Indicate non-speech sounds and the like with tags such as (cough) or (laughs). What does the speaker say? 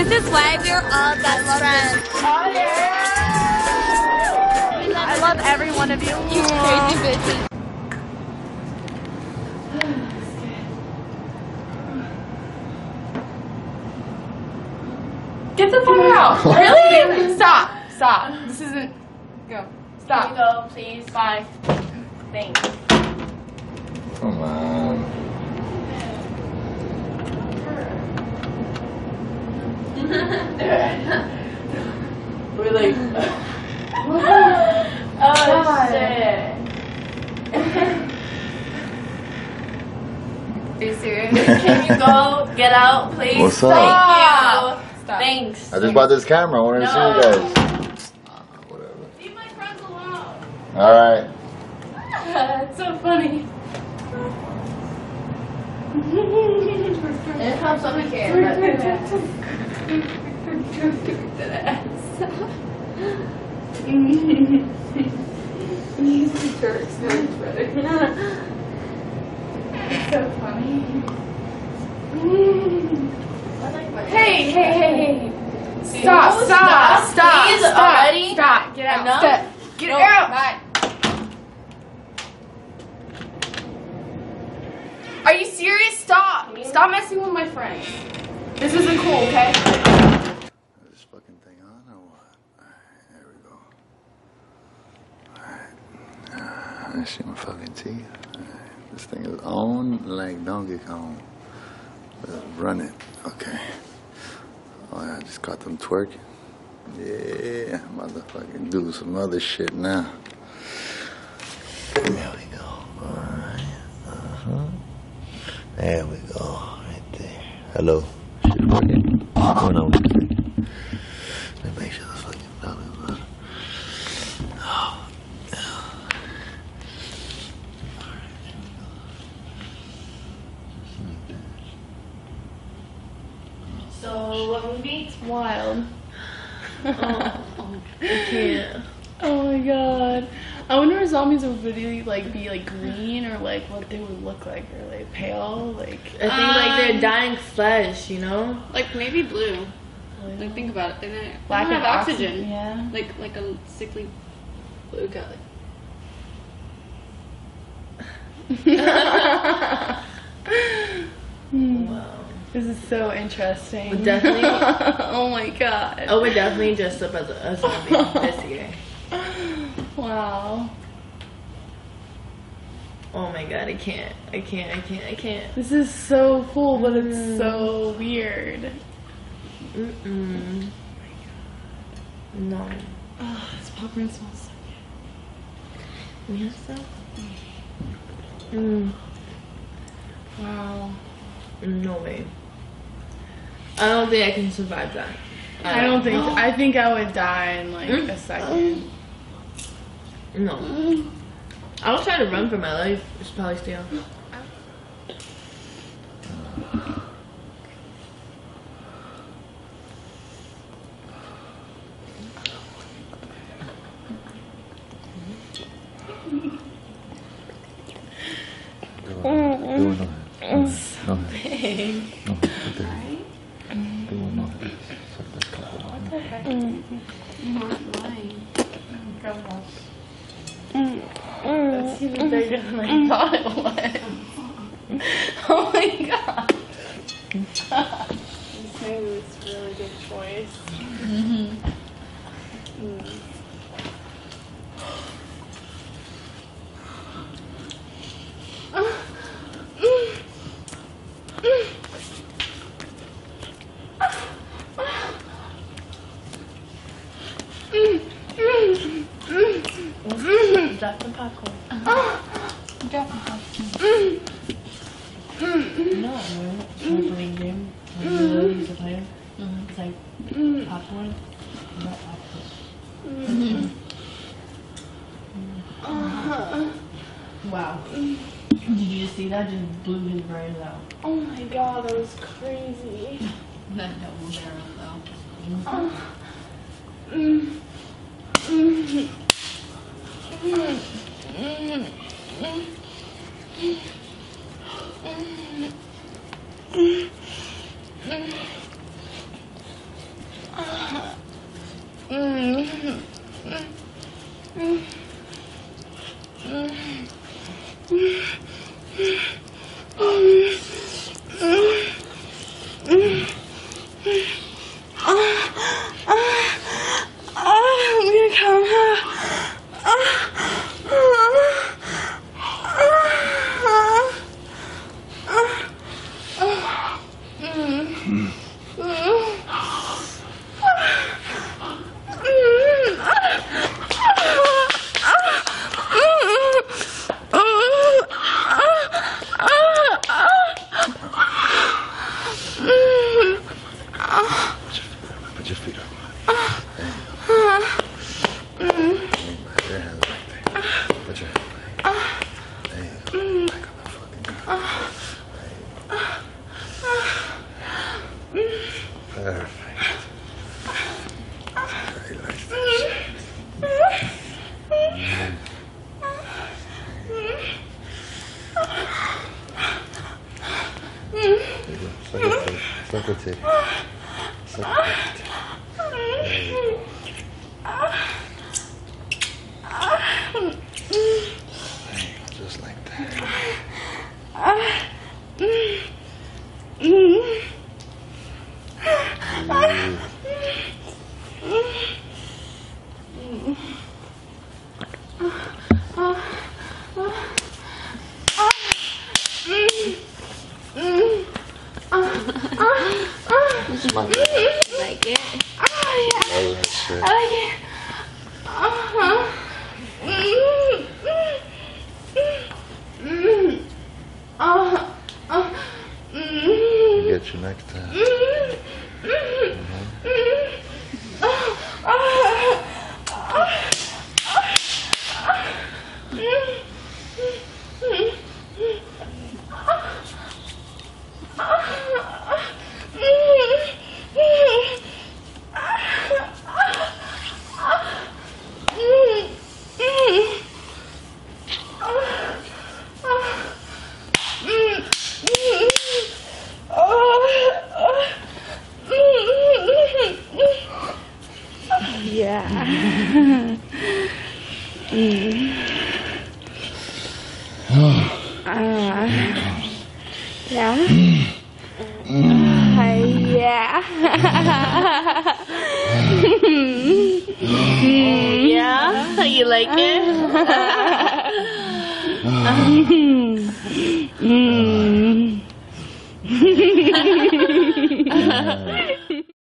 This is why we're all best friends. I love every one of you. (laughs) You crazy bitches. Get the fuck out. (laughs) really? Stop. Stop. This isn't. Go. Stop. go, please. Bye. Thanks. Come on. (laughs) We're like, (laughs) oh shit. (laughs) Are you serious? Can you go get out, please? What's up? Thank you. Stop. Thanks. I just bought this camera. I wanted to see you guys. Ah, whatever. Leave my friends alone. All right. It's so funny. And comes on the camera. so funny. Hey, hey, hey, hey. Stop, stop, stop, uh, stop, please, stop, stop. Get out. Stop. Get No, out. bye. Are you serious? Stop. Stop messing with my friends. This isn't cool, okay? This fucking thing on or what? Alright, there we go. Alright. Uh, I see my fucking teeth. Alright. This thing is on like Donkey Kong. Let's run it. Okay. Oh, yeah, I just got them twerking. Yeah, motherfucking do some other shit now. There we go. Alright. Uh-huh. There we go. Right there. Hello. Shit working? What's going on with this thing? Let me make sure the fucking belly button. Oh. So, what movie? Wild. Oh, (laughs) I can't. Oh my god. I wonder if zombies would really like be like green or like what they would look like or like pale. Like I think like they're Um, dying flesh, you know? Like maybe blue. Like think about it. They don't, they don't of have oxygen. Yeah. Like like a sickly blue color. (laughs) Wow. This is so interesting. Would definitely- (laughs) oh my god. I would definitely dress up as a, a zombie (laughs) this year. Wow. Oh my god, I can't. I can't, I can't, I can't. This is so cool, but it's so weird. Mm-mm. No. Oh, this popcorn smells so We have some? Mm, Wow. no way. I don't think I can survive that. I don't think (gasps) I think I would die in like a second. No. I was trying to run for my life. It's probably still. Do it. Do it. No. No. No. Mm, mm, That's even mm, bigger than I thought it was. (laughs) oh my god. this maybe was a really good choice. Mm-hmm. Drop the popcorn. No, we're playing game. Like, you know, use the player. It's like popcorn. Not popcorn. Wow. Did you just see that? Just blew his brains out. Oh my god, that was crazy. That double barrel though. うん。うん。うん。That's it. Hayır. Aha. Geçmekte. yeah. Yeah. yeah. You like it? (laughs) (laughs) (laughs)